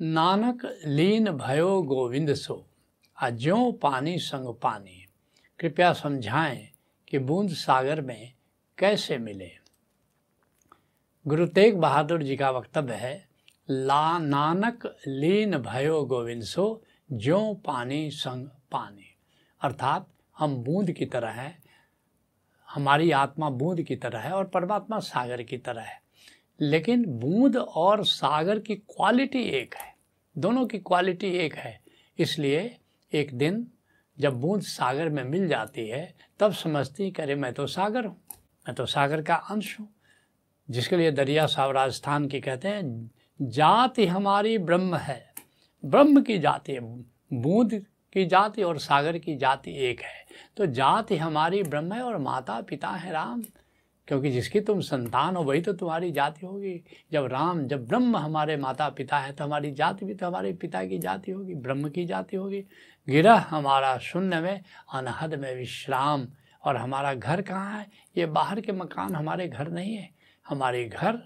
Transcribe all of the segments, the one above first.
नानक लीन भयो गोविंद सो। अज्यो पानी संग पानी, कृपया समझाएँ कि बूंद सागर में कैसे मिले। गुरु तेग बहादुर जी का वक्तव्य है, ला नानक लीन भयो गोविंद सो, ज्यो पानी संग पानी। अर्थात हम बूंद की तरह हैं, हमारी आत्मा बूंद की तरह है और परमात्मा सागर की तरह है। लेकिन बूंद और सागर की क्वालिटी एक है। दोनों की क्वालिटी एक है। इसलिए एक दिन जब बूंद सागर में मिल जाती है, तब समझती कि अरे, मैं तो सागर हूँ, मैं तो सागर का अंश हूँ। जिसके लिए दरिया साहब राजस्थान की कहते हैं, जाति हमारी ब्रह्म है। ब्रह्म की जाति बूंद की जाति और सागर की जाति एक है। तो जाति हमारी ब्रह्म है और माता पिता है राम। क्योंकि जिसकी तुम संतान हो, वही तो तुम्हारी जाति होगी। जब राम, जब ब्रह्म हमारे माता पिता है तो हमारी जाति भी तो हमारे पिता की जाति होगी, ब्रह्म की जाति होगी। गिरह हमारा शून्य में, अनहद में विश्राम। और हमारा घर कहाँ है? ये बाहर के मकान हमारे घर नहीं है। हमारे घर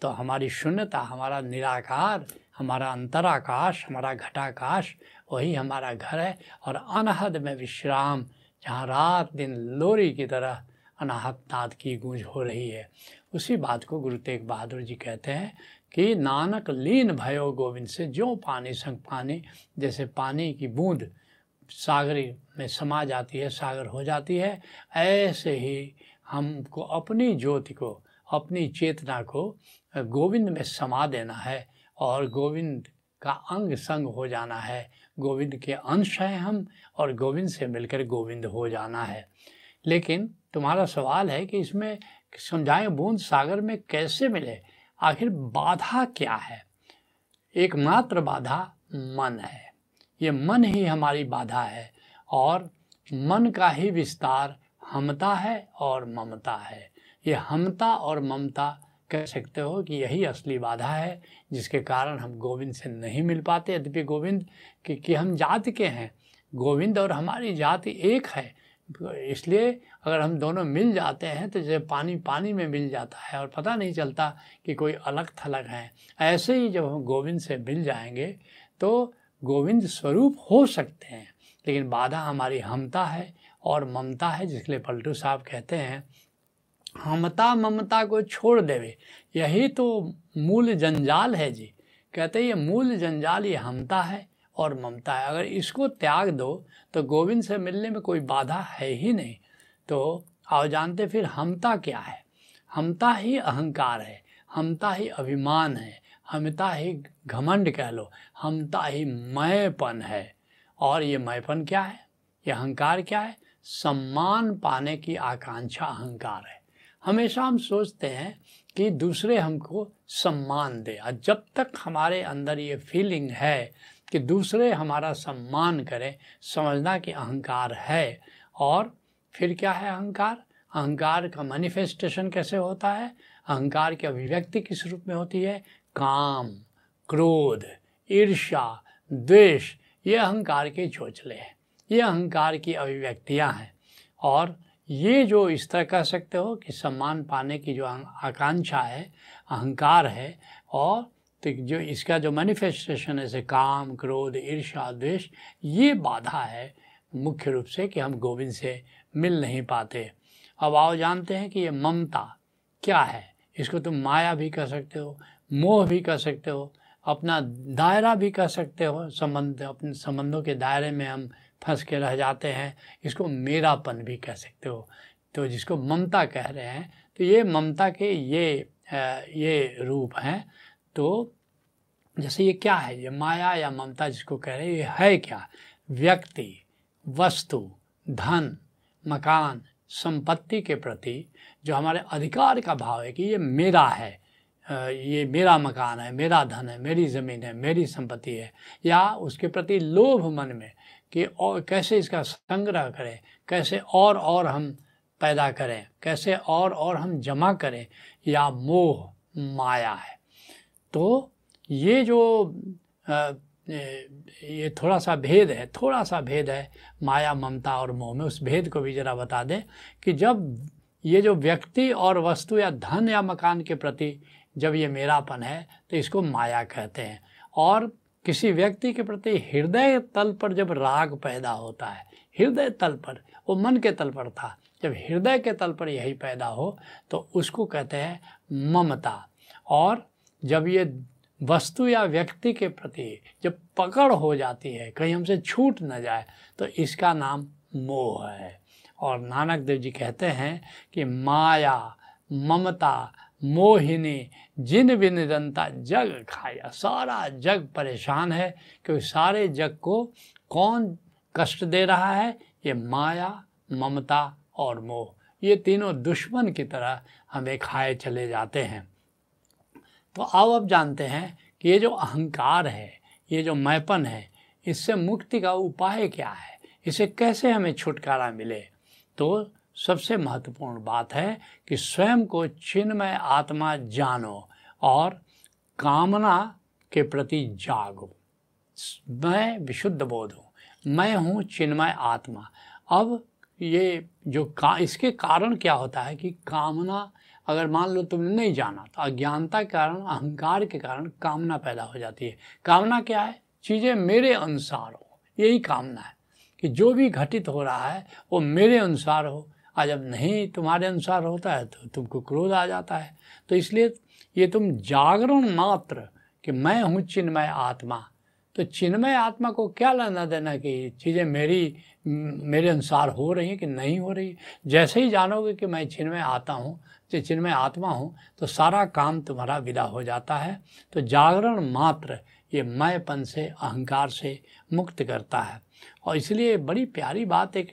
तो हमारी शून्यता, हमारा निराकार, हमारा अंतराकाश, हमारा घटाकाश, वही हमारा घर है। और अनहद में विश्राम, जहाँ रात दिन लोरी की तरह अनाहत नाद की गूंज हो रही है। उसी बात को गुरु तेग बहादुर जी कहते हैं कि, नानक लीन भयो गोविंद से जो पानी संग पानी, जैसे पानी की बूंद सागरी में समा जाती है, सागर हो जाती है, ऐसे ही हमको अपनी ज्योति को, अपनी चेतना को गोविंद में समा देना है और गोविंद का अंग संग हो जाना है। गोविंद के अंश हैं हम और गोविंद से मिलकर गोविंद हो जाना है। लेकिन तुम्हारा सवाल है कि इसमें समझाएँ बूंद सागर में कैसे मिले? आखिर बाधा क्या है? एकमात्र बाधा मन है। ये मन ही हमारी बाधा है और मन का ही विस्तार हमता है और ममता है। ये हमता और ममता कह सकते हो कि यही असली बाधा है जिसके कारण हम गोविंद से नहीं मिल पाते। यद्यपि गोविंद कि, कि हम जाति के हैं गोविंद और हमारी जाति एक है इसलिए अगर हम दोनों मिल जाते हैं तो जैसे पानी पानी में मिल जाता है और पता नहीं चलता कि कोई अलग थलग है। ऐसे ही जब हम गोविंद से मिल जाएँगे तो गोविंद स्वरूप हो सकते हैं। लेकिन बाधा हमारी हमता है और ममता है, जिसके लिए पलटू साहब कहते हैं, हमता ममता को छोड़ देवे। यही तो मूल जंजाल है जी। कहते ये मूल जंजाल, ये हमता है। और ममता है। अगर इसको त्याग दो तो गोविंद से मिलने में कोई बाधा है ही नहीं। तो आओ जानते फिर हमता क्या है। हमता ही अहंकार है, हमता ही अभिमान है, हमता ही घमंड कह लो, हमता ही मैपन है। और ये मैपन क्या है? ये अहंकार क्या है? सम्मान पाने की आकांक्षा अहंकार है। हमेशा हम सोचते हैं कि दूसरे हमको सम्मान दे, और जब तक हमारे अंदर ये फीलिंग है कि दूसरे हमारा सम्मान करें, समझना कि अहंकार है। और फिर क्या है अहंकार? अहंकार का मैनिफेस्टेशन कैसे होता है? अहंकार की अभिव्यक्ति किस रूप में होती है? काम, क्रोध, ईर्ष्या, द्वेष, ये अहंकार के चोचले हैं। ये अहंकार की अभिव्यक्तियाँ हैं। और ये जो इस तरह कह सकते हो कि सम्मान पाने की जो आकांक्षा है, अहंकार है, और तो जो इसका जो मैनिफेस्टेशन है, जैसे काम, क्रोध ईर्षा द्वेष, ये बाधा है मुख्य रूप से कि हम गोविंद से मिल नहीं पाते। अब आओ जानते हैं कि ये ममता क्या है? इसको तुम माया भी कह सकते हो, मोह भी कह सकते हो, अपना दायरा भी कह सकते हो, संबंध, अपने संबंधों के दायरे में हम फंस के रह जाते हैं, इसको मेरापन भी कह सकते हो। तो जिसको ममता कह रहे हैं तो ये ममता के ये ये रूप हैं। तो जैसे ये क्या है? ये माया या ममता जिसको कह रहे हैं, ये है क्या? व्यक्ति, वस्तु, धन, मकान, संपत्ति के प्रति जो हमारे अधिकार का भाव है कि ये मेरा है ये मेरा मकान है, मेरा धन है, मेरी ज़मीन है, मेरी संपत्ति है, या उसके प्रति लोभ मन में कि और कैसे इसका संग्रह करें, कैसे और और हम पैदा करें, कैसे और और हम जमा करें, या मोह, माया है। तो ये जो आ, ये थोड़ा सा भेद है थोड़ा सा भेद है माया ममता और मोह में उस भेद को भी ज़रा बता दें कि जब ये जो व्यक्ति और वस्तु या धन या मकान के प्रति जब ये मेरापन है तो इसको माया कहते हैं। और किसी व्यक्ति के प्रति हृदय तल पर जब राग पैदा होता है हृदय तल पर वो मन के तल पर था जब हृदय के तल पर यही पैदा हो तो उसको कहते हैं ममता। और जब ये वस्तु या व्यक्ति के प्रति जब पकड़ हो जाती है, कहीं हमसे छूट न जाए तो इसका नाम मोह है। और नानक देव जी कहते हैं कि माया, ममता, मोहिनी, जिन भी निरंता जग खाया सारा जग परेशान है क्योंकि सारे जग को कौन कष्ट दे रहा है? ये माया, ममता और मोह। ये तीनों दुश्मन की तरह हमें खाए चले जाते हैं। तो आओ अब जानते हैं कि ये जो अहंकार है, ये जो मैपन है, इससे मुक्ति का उपाय क्या है? इसे कैसे हमें छुटकारा मिले? तो सबसे महत्वपूर्ण बात है कि स्वयं को चिन्मय आत्मा जानो और कामना के प्रति जागो। मैं विशुद्ध बोध हूँ, मैं हूँ चिन्मय आत्मा। अब ये जो का, इसके कारण क्या होता है कि कामना अगर मान लो तुमने नहीं जाना तो अज्ञानता के कारण, अहंकार के कारण कामना पैदा हो जाती है। कामना क्या है? चीज़ें मेरे अनुसार हो। यही कामना है कि जो भी घटित हो रहा है, वो मेरे अनुसार हो। और जब नहीं तुम्हारे अनुसार होता है तो तुमको क्रोध आ जाता है। तो इसलिए ये तुम जागरण मात्र कि मैं हूँ चिन्मय आत्मा। तो चिन्मय आत्मा को क्या लेना देना कि चीज़ें मेरी, मेरे अनुसार हो रही हैं कि नहीं हो रही जैसे ही जानोगे कि मैं चिन्मय आता हूँ जो चिन्मय आत्मा हूँ तो सारा काम तुम्हारा विदा हो जाता है। तो जागरण मात्र ये मैंपन से, अहंकार से मुक्त करता है। और इसलिए बड़ी प्यारी बात एक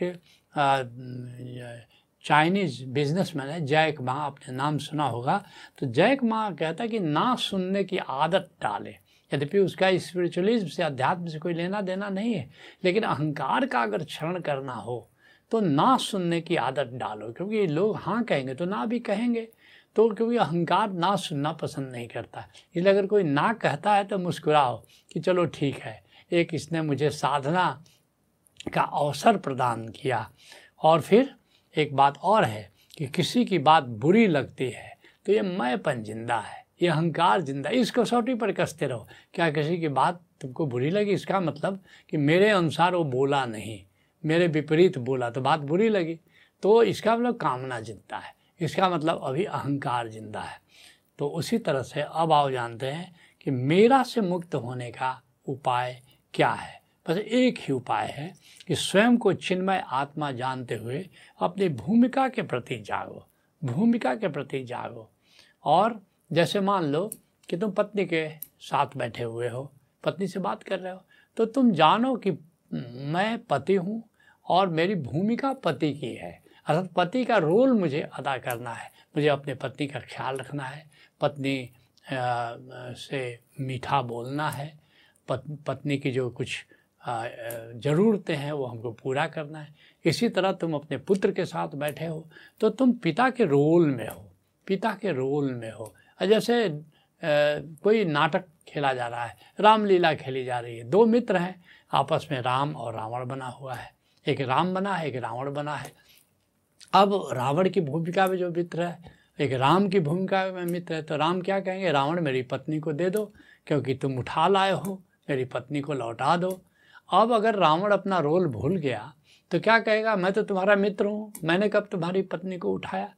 चाइनीज़ बिजनेसमैन है जैक माँ, आपने नाम सुना होगा। तो जैक माँ कहता है कि ना सुनने की आदत डाले। यद्यपि उसका स्पिरिचुअलिज्म से अध्यात्म से कोई लेना देना नहीं है, लेकिन अहंकार का अगर क्षरण करना हो तो ना सुनने की आदत डालो, क्योंकि लोग हाँ कहेंगे तो ना भी कहेंगे। तो क्योंकि अहंकार ना सुनना पसंद नहीं करता। इसलिए अगर कोई ना कहता है तो मुस्कुराओ कि चलो ठीक है, एक इसने मुझे साधना का अवसर प्रदान किया। और फिर एक बात और है कि किसी की बात बुरी लगती है तो ये मैंपन ज़िंदा है, ये अहंकार ज़िंदा इस कसौटी पर कसते रहो, क्या किसी की बात तुमको बुरी लगी? इसका मतलब कि मेरे अनुसार वो बोला नहीं। मेरे विपरीत बोला तो बात बुरी लगी। तो इसका मतलब कामना ज़िंदा है। इसका मतलब अभी अहंकार ज़िंदा है। तो उसी तरह से अब आओ जानते हैं कि मेरा से मुक्त होने का उपाय क्या है। बस एक ही उपाय है कि स्वयं को चिन्मय आत्मा जानते हुए अपनी भूमिका के प्रति जागो। भूमिका के प्रति जागो। और जैसे मान लो कि तुम पत्नी के साथ बैठे हुए हो, पत्नी से बात कर रहे हो तो तुम जानो कि मैं पति हूँ और मेरी भूमिका पति की है। अर्थात पति का रोल मुझे अदा करना है। मुझे अपने पत्नी का ख्याल रखना है। पत्नी से मीठा बोलना है। पत, पत्नी की जो कुछ ज़रूरतें हैं वो हमको पूरा करना है। इसी तरह तुम अपने पुत्र के साथ बैठे हो तो तुम पिता के रोल में हो। पिता के रोल में हो। जैसे कोई नाटक खेला जा रहा है। रामलीला खेली जा रही है। दो मित्र हैं। आपस में राम और रावण बना हुआ है। एक राम बना है, एक रावण बना है। अब रावण की भूमिका में जो मित्र है, एक राम की भूमिका में मित्र है तो राम क्या कहेंगे? रावण, मेरी पत्नी को दे दो, क्योंकि तुम उठा लाए हो। मेरी पत्नी को लौटा दो। अब अगर रावण अपना रोल भूल गया तो क्या कहेगा? मैं तो तुम्हारा मित्र हूँ। मैंने कब तुम्हारी पत्नी को उठाया?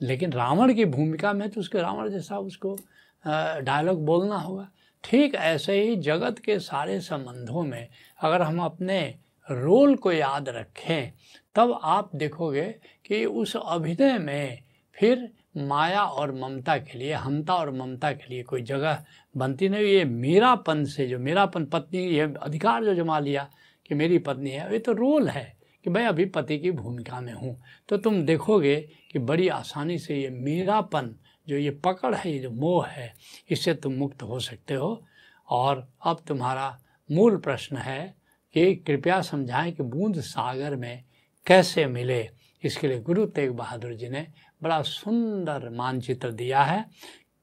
लेकिन रावण की भूमिका में तो उसके, रावण जैसा उसको डायलॉग बोलना होगा। ठीक ऐसे ही जगत के सारे संबंधों में अगर हम अपने रोल को याद रखें, तब आप देखोगे कि उस अभिनय में फिर माया और ममता के लिए, हमता और ममता के लिए कोई जगह बनती नहीं। ये मेरापन से जो, मेरापन पत्नी, ये अधिकार जो जमा लिया कि मेरी पत्नी है, ये तो रोल है कि मैं अभी पति की भूमिका में हूँ। तो तुम देखोगे कि बड़ी आसानी से ये मेरापन जो ये पकड़ है, ये जो मोह है, इससे तुम मुक्त हो सकते हो। और अब तुम्हारा मूल प्रश्न है कि कृपया समझाएँ कि बूंद सागर में कैसे मिले। इसके लिए गुरु तेग बहादुर जी ने बड़ा सुंदर मानचित्र दिया है।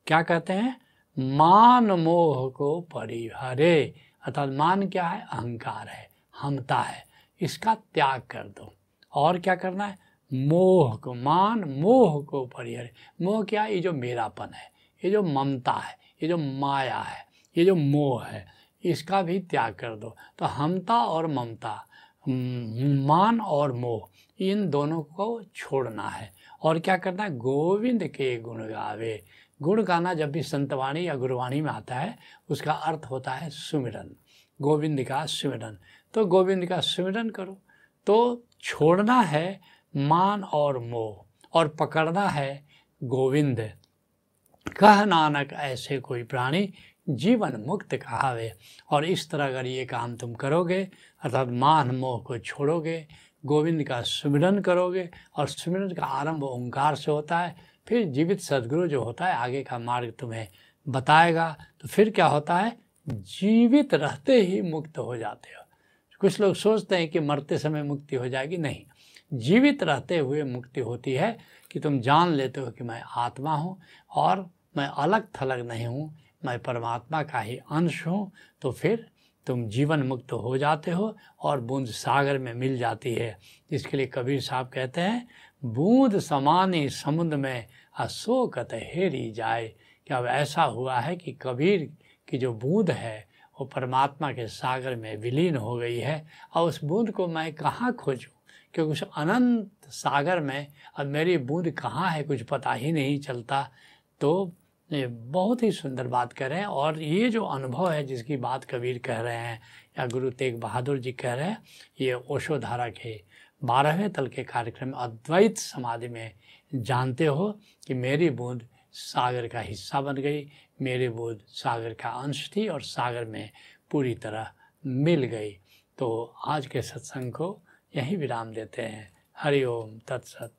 क्या कहते हैं? मान मोह को परिहरे। अर्थात मान क्या है? अहंकार है, हमता है। इसका त्याग कर दो। और क्या करना है? मोह को, मान मोह को परिहर मोह क्या है? ये जो मेरापन है, ये जो ममता है, ये जो माया है, ये जो मोह है, इसका भी त्याग कर दो। तो हमता और ममता मान और मोह, इन दोनों को छोड़ना है। और क्या करना है? गोविंद के गुण गावे। गुण गाना जब भी संतवाणी या गुरुवाणी में आता है, उसका अर्थ होता है सुमिरन। गोविंद का सुमिरन। तो गोविंद का सुमिरन करो। तो छोड़ना है मान और मोह, और पकड़ना है गोविंद। कह नानक, ऐसे कोई प्राणी जीवन मुक्त कहावे। और इस तरह अगर ये काम तुम करोगे, अर्थात मान मोह को छोड़ोगे, गोविंद का सुमिरन करोगे, और सुमिरन का आरंभ ओंकार से होता है, फिर जीवित सदगुरु जो होता है, आगे का मार्ग तुम्हें बताएगा। तो फिर क्या होता है? जीवित रहते ही मुक्त हो जाते हो। कुछ लोग सोचते हैं कि मरते समय मुक्ति हो जाएगी। नहीं जीवित रहते हुए मुक्ति होती है कि तुम जान लेते हो कि मैं आत्मा हूँ और मैं अलग थलग नहीं हूँ, मैं परमात्मा का ही अंश हूँ तो फिर तुम जीवन मुक्त हो जाते हो और बूंद सागर में मिल जाती है। इसके लिए कबीर साहब कहते हैं, बूंद समानी समुद्र में अशोकत हेरी जाए। कि अब ऐसा हुआ है कि कबीर की जो बूंद है, वो परमात्मा के सागर में विलीन हो गई है और उस बूंद को मैं कहाँ खोजूँ? क्योंकि उस अनंत सागर में, अब मेरी बूंद कहाँ है? कुछ पता ही नहीं चलता। तो ये बहुत ही सुंदर बात कर रहे हैं और ये जो अनुभव है जिसकी बात कबीर कह रहे हैं या गुरु तेग बहादुर जी कह रहे हैं, ये ओशोधारा के बारहवें तल के कार्यक्रम अद्वैत समाधि में जानते हो कि मेरी बूंद सागर का हिस्सा बन गई, मेरी बूंद सागर का अंश थी और सागर में पूरी तरह मिल गई। तो आज के सत्संग को यहीं विराम देते हैं। हरिओम तत्सत।